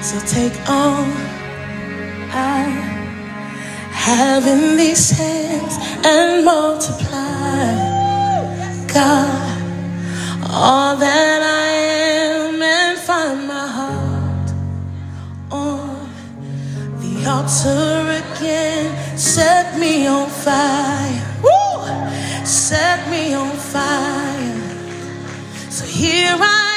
So take all I have in these hands and multiply, God, all that I am and find my heart on the altar again. Set me on fire. Woo! Set me on fire. So here I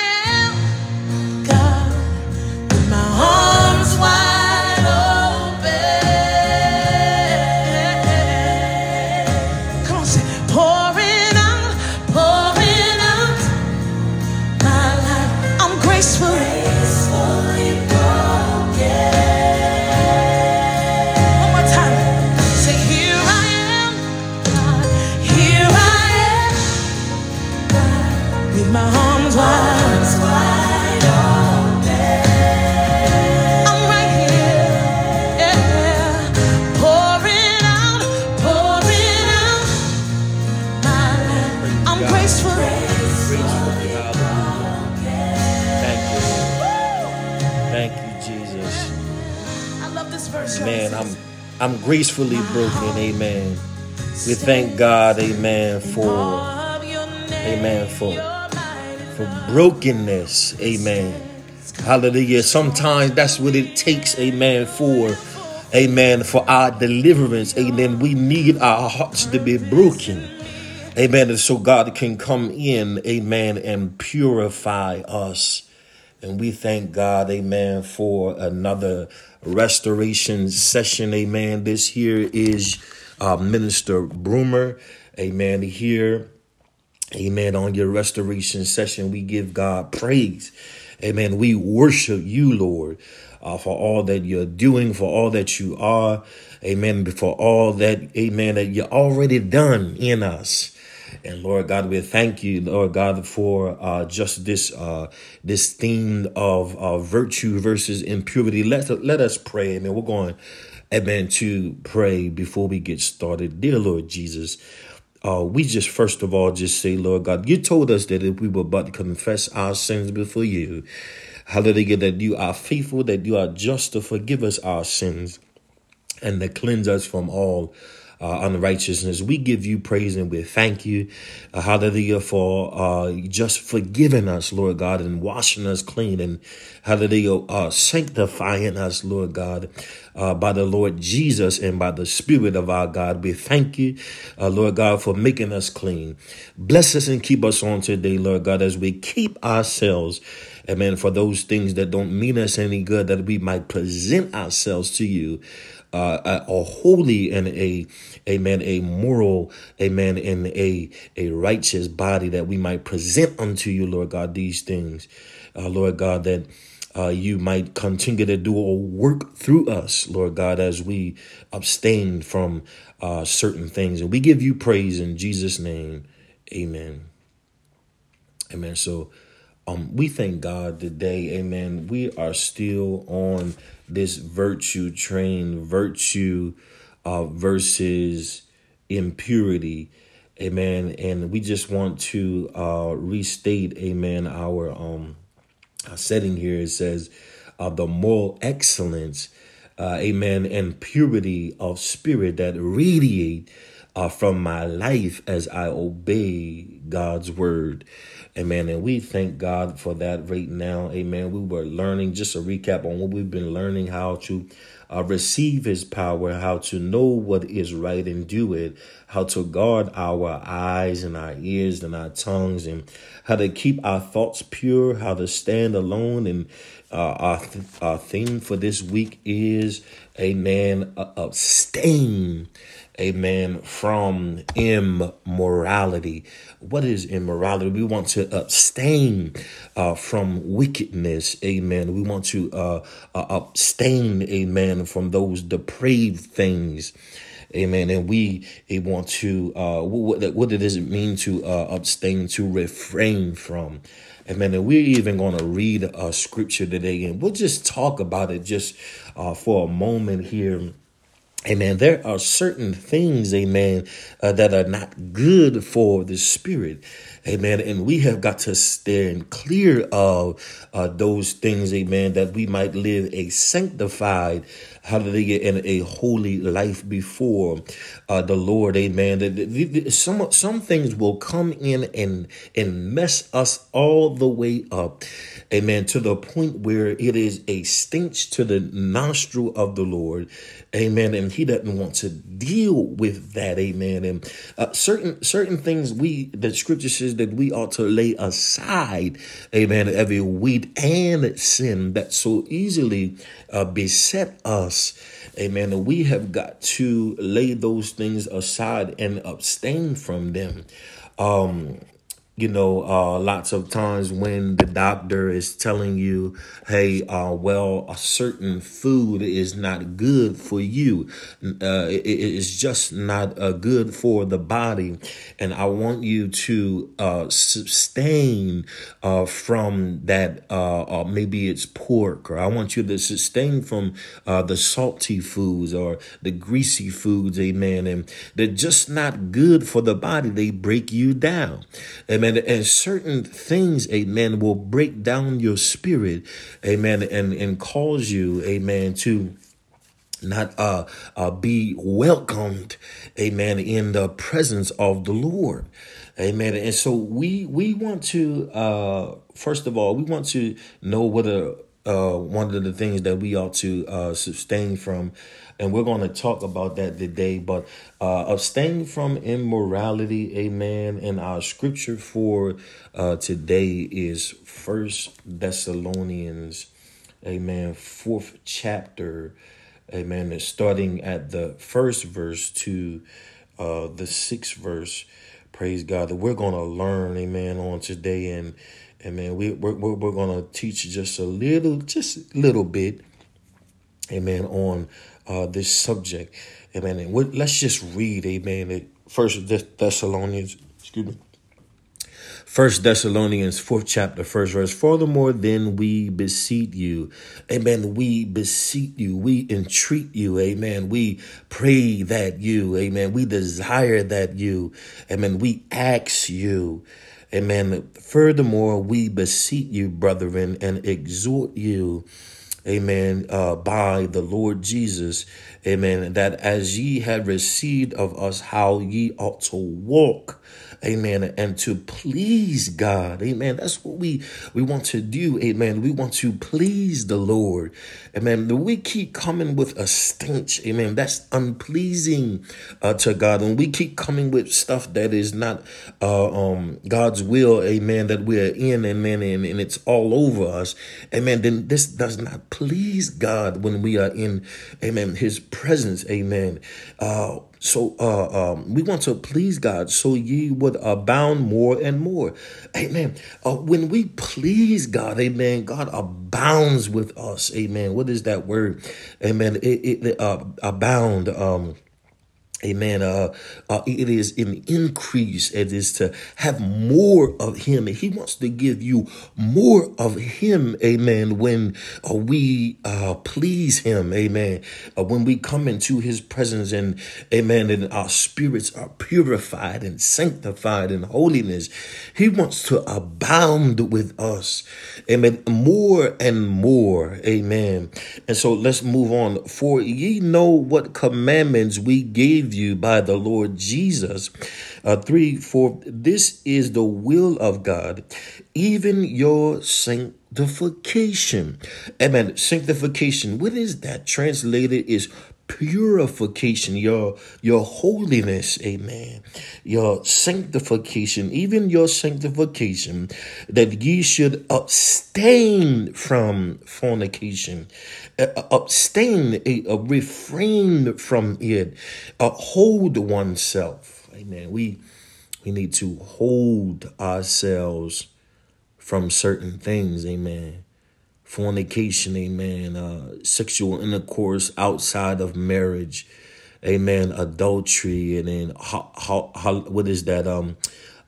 I'm gracefully broken, amen. We thank God, amen, for Amen, for- for brokenness, amen. Hallelujah. Sometimes that's what it takes, amen, for amen, for our deliverance. Amen. We need our hearts to be broken. Amen. And so God can come in, amen, and purify us. And we thank God, amen, for another restoration session. Amen. This here is uh, Minister Broomer. Amen. Here, amen, on your restoration session, we give God praise. Amen. We worship you, Lord, uh, for all that you're doing, for all that you are. Amen. For all that, amen, that you're already done in us. And Lord God, we thank you, Lord God, for uh, just this uh, this theme of uh, virtue versus impurity. Let let us pray. Amen. We're going, Amen, to pray before we get started. Dear Lord Jesus, uh, we just first of all just say, Lord God, you told us that if we were but confess our sins before you, hallelujah, that you are faithful, that you are just to forgive us our sins and to cleanse us from all uh, unrighteousness. We give you praise and we thank you, uh, hallelujah, for uh, just forgiving us, Lord God, and washing us clean and hallelujah, uh, sanctifying us, Lord God, uh, by the Lord Jesus and by the Spirit of our God. We thank you, uh, Lord God, for making us clean. Bless us and keep us on today, Lord God, as we keep ourselves. Amen. For those things that don't mean us any good, that we might present ourselves to you uh, a, holy and a amen a moral amen and a a righteous body that we might present unto you lord god these things uh, lord god that uh, you might continue to do a work through us, Lord God, as we abstain from uh, certain things. And we give you praise in Jesus' name. Amen. Amen. So um, we thank God today. Amen. We are still on this virtue train, virtue uh, versus impurity. Amen. And we just want to uh, restate, amen, our um, setting here. It says uh, the moral excellence, uh, amen, and purity of spirit that radiate uh, from my life as I obey God's word. Amen. And we thank God for that right now. Amen. We were learning just a recap on what we've been learning how to uh, receive his power, how to know what is right and do it, how to guard our eyes and our ears and our tongues, and how to keep our thoughts pure, how to stand alone. And uh, our, th- our theme for this week is, amen, abstain amen, from immorality. What is immorality? We want to abstain uh, from wickedness, amen. We want to uh, uh, abstain, amen, from those depraved things. Amen. And we eh, want to, uh, what, what does it mean to uh, abstain, to refrain from? Amen. And we're even going to read a scripture today and we'll just talk about it just uh, for a moment here Amen. There are certain things, amen, uh, that are not good for the spirit. Amen. And we have got to stand clear of uh, those things, amen, that we might live a sanctified, hallelujah, and a holy life before uh, the Lord, amen. Some, some things will come in and, and mess us all the way up, amen, to the point where it is a stench to the nostril of the Lord, amen. And He doesn't want to deal with that, amen. And uh, certain certain things we the Scripture says that we ought to lay aside, amen, every weed and sin that so easily uh, beset us. Amen. we have got to lay those things aside and abstain from them. Um, you know, uh, lots of times when the doctor is telling you, hey, uh, well, a certain food is not good for you. Uh, it is just not uh, good for the body. And I want you to uh, sustain uh, from that, maybe it's pork, or I want you to sustain from the salty foods or the greasy foods, amen. And they're just not good for the body. They break you down. Amen. And certain things, amen, will break down your spirit, amen, and, and cause you, amen, to not uh, uh be welcomed amen in the presence of the lord amen. And so we we want to uh first of all we want to know whether uh one of the things that we ought to uh sustain from and we're going to talk about that today. But uh, abstain from immorality, amen. And our scripture for uh, today is First Thessalonians, amen, fourth chapter, amen. starting at the first verse to uh, the sixth verse. Praise God that we're going to learn, amen, on today. And, amen, we, we're, we're, going to teach just a little, just a little bit, amen, on uh, this subject. Amen. And what, let's just read, amen, First Thessalonians, excuse me. First Thessalonians, fourth chapter, first verse. Furthermore, then we beseech you, amen. We beseech you, we entreat you, amen. We pray that you, amen. We desire that you, amen. We ask you, amen. Furthermore, we beseech you, brethren, and exhort you amen, uh, by the Lord Jesus, amen, that as ye have received of us how ye ought to walk amen, and to please God, amen. That's what we we want to do, amen. We want to please the Lord, amen. We keep coming with a stench, amen. That's unpleasing uh, to God, and we keep coming with stuff that is not uh, um, God's will, amen. That we're in, amen, and, and it's all over us, amen. Then this does not please God when we are in, amen, His presence, amen. Uh, so uh, um, we want to please God so ye would abound more and more. Amen. Uh, when we please God, amen, God abounds with us. Amen. What is that word? Amen. It, it uh, abound. Um, Amen. Uh, uh, it is an increase. It is to have more of Him. And he wants to give you more of Him. Amen. When uh, we uh, please Him. Amen. Uh, when we come into His presence and Amen. And our spirits are purified and sanctified in holiness. He wants to abound with us. Amen. More and more. Amen. And so let's move on. For ye know what commandments we gave you by the Lord Jesus. Uh, three, for this is the will of God, even your sanctification. Amen. Sanctification. What is that? Translated is purification, your your holiness, amen, your sanctification, even your sanctification, that ye should abstain from fornication, uh, abstain, uh, refrain from it, uh, hold oneself, amen. We we need to hold ourselves from certain things, amen fornication, amen, uh, sexual intercourse outside of marriage, amen, adultery, and then ho- ho- ho- what is that? Um,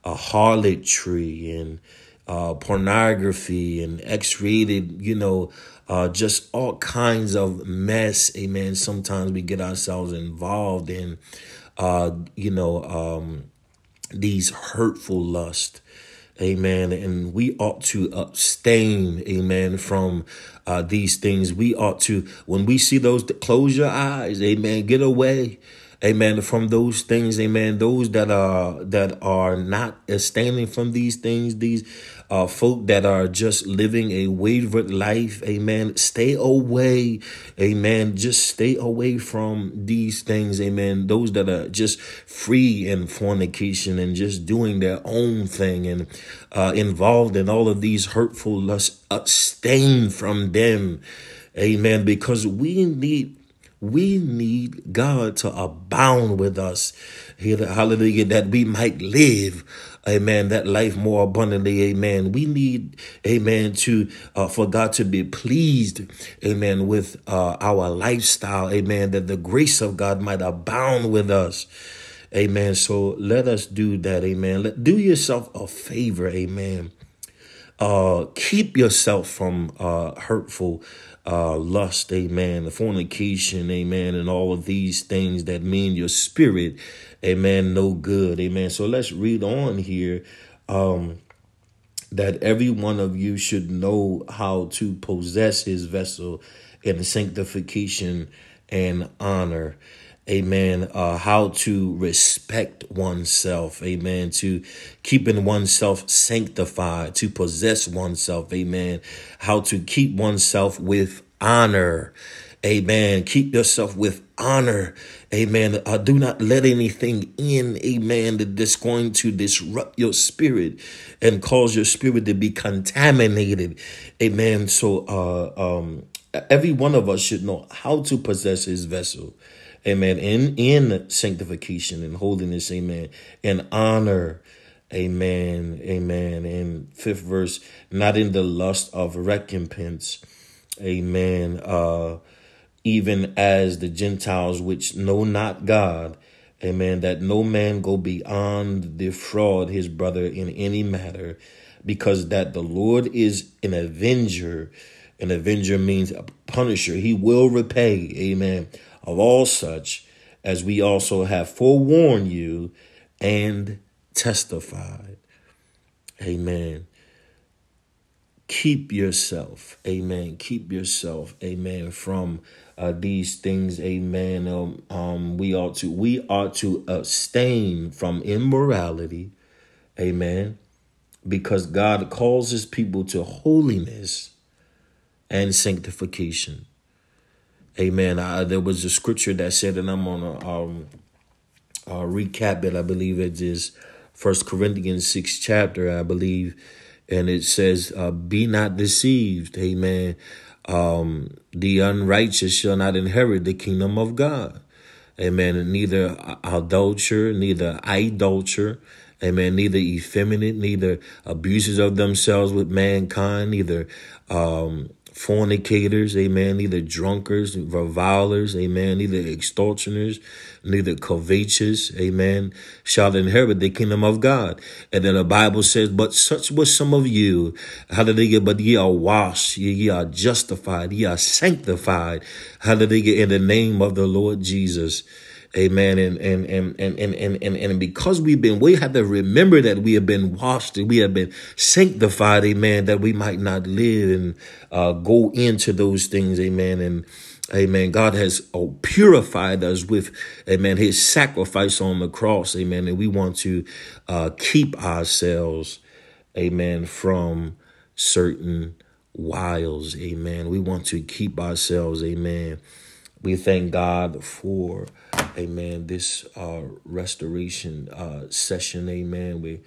a harlotry and uh, pornography and X-rated, you know, uh, just all kinds of mess, amen. Sometimes we get ourselves involved in, uh, you know, um, these hurtful lust. Amen. And we ought to abstain, amen, from uh, these things. We ought to, when we see those, close your eyes, amen, get away, amen, from those things, amen. Those that are, that are not abstaining from these things, these uh, folk that are just living a wayward life, amen. Stay away, amen. Just stay away from these things, amen. Those that are just free in fornication and just doing their own thing and uh, involved in all of these hurtful lusts, abstain from them, amen. Because we need we need God to abound with us. Hallelujah, that we might live amen, that life more abundantly, amen. We need, amen, to, uh, for God to be pleased, amen, with, uh, our lifestyle, amen, that the grace of God might abound with us. Amen. So let us do that. Amen. Let, do yourself a favor. Amen. Uh, keep yourself from uh, hurtful uh, lust, amen, the fornication, amen, and all of these things that mean your spirit, amen, no good, amen. So let's read on here. Um, that every one of you should know how to possess his vessel in sanctification and honor amen uh how to respect oneself amen to keeping oneself sanctified to possess oneself amen how to keep oneself with honor amen keep yourself with honor amen uh, do not let anything in amen that's going to disrupt your spirit and cause your spirit to be contaminated amen so uh um every one of us should know how to possess his vessel Amen. In in sanctification and holiness, amen. And honor. Amen. Amen. And fifth verse, not in the lust of recompense. Amen. Uh even as the Gentiles which know not God. Amen. That no man go beyond defraud his brother in any matter, because that the Lord is an avenger. An avenger means a punisher. He will repay. Amen of all such, as we also have forewarned you and testified. Amen. Keep yourself, amen. Keep yourself, amen, from uh, these things, amen. Um, um, we ought to we ought to abstain from immorality, amen, because God calls His people to holiness and sanctification. Amen. I, there was a scripture that said, and I'm on a um, recap it. I believe it is First Corinthians six chapter. I believe, and it says, uh, "Be not deceived." Amen. Um, the unrighteous shall not inherit the kingdom of God. Amen. And neither adulterer, neither idolater, amen, neither effeminate, neither abuses of themselves with mankind, neither um, fornicators, amen, neither drunkards, revilers, amen, neither extortioners, neither covetous, amen, shall inherit the kingdom of God. And then the Bible says, but such was some of you, hallelujah, but ye are washed, ye, ye are justified, ye are sanctified, hallelujah, in the name of the Lord Jesus. Amen. And and and and and and and, because we've been, we have to remember that we have been washed and we have been sanctified, amen, that we might not live and uh, go into those things, amen. And Amen. God has oh, purified us with, amen, his sacrifice on the cross. Amen. And we want to uh, keep ourselves, amen, from certain wiles. Amen. We want to keep ourselves, amen. We thank God for amen, this uh, restoration uh, session, amen. We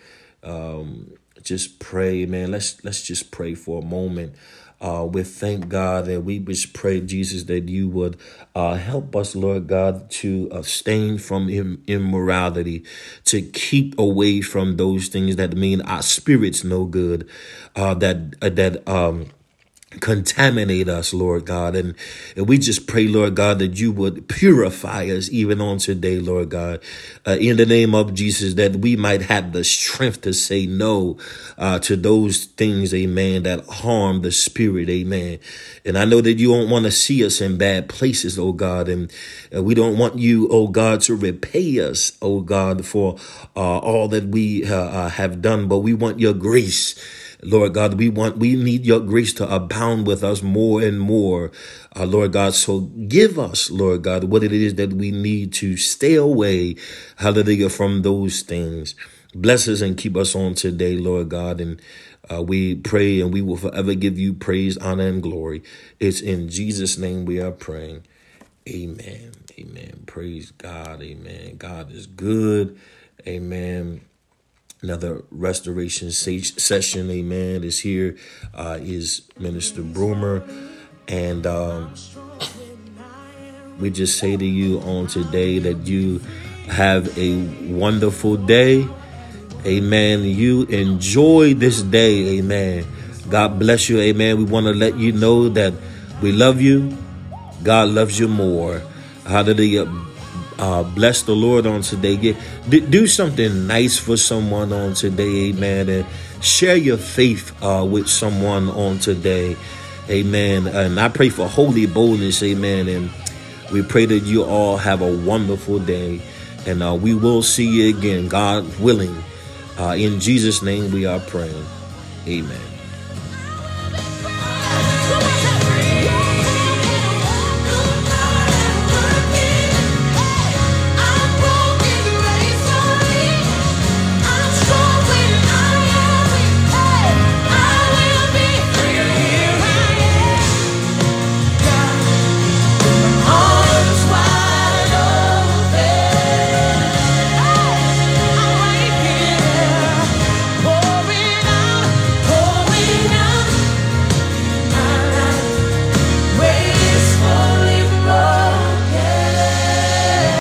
um, just pray, man. Let's let's just pray for a moment. Uh, we thank God that we just pray, Jesus, that you would uh, help us, Lord God, to abstain from Im- immorality, to keep away from those things that mean our spirits no good, uh, that uh, that um contaminate us, Lord God. And, and we just pray, Lord God, that you would purify us even on today, Lord God, uh, in the name of Jesus, that we might have the strength to say no uh, to those things, amen, that harm the spirit, amen. And I know that you don't want to see us in bad places, oh God, and uh, we don't want you, oh God, to repay us, oh God, for uh, all that we uh, uh, have done, but we want your grace Lord God, we want, we need your grace to abound with us more and more, uh, Lord God. So give us, Lord God, what it is that we need to stay away, hallelujah, from those things. Bless us and keep us on today, Lord God. And uh, we pray and we will forever give you praise, honor, and glory. It's in Jesus' name we are praying. Amen. Amen. Praise God. Amen. God is good. Amen another restoration session amen is here uh, is minister broomer and um, we just say to you on today that you have a wonderful day. Amen. You enjoy this day amen. God bless you amen. We want to let you know that we love you. God loves you more. Hallelujah uh, bless the Lord on today. Get, do something nice for someone on today, amen. And share your faith uh, with someone on today, amen. And I pray for holy boldness, amen. And we pray that you all have a wonderful day. And uh, we will see you again, God willing. Uh, in Jesus' name we are praying. Amen.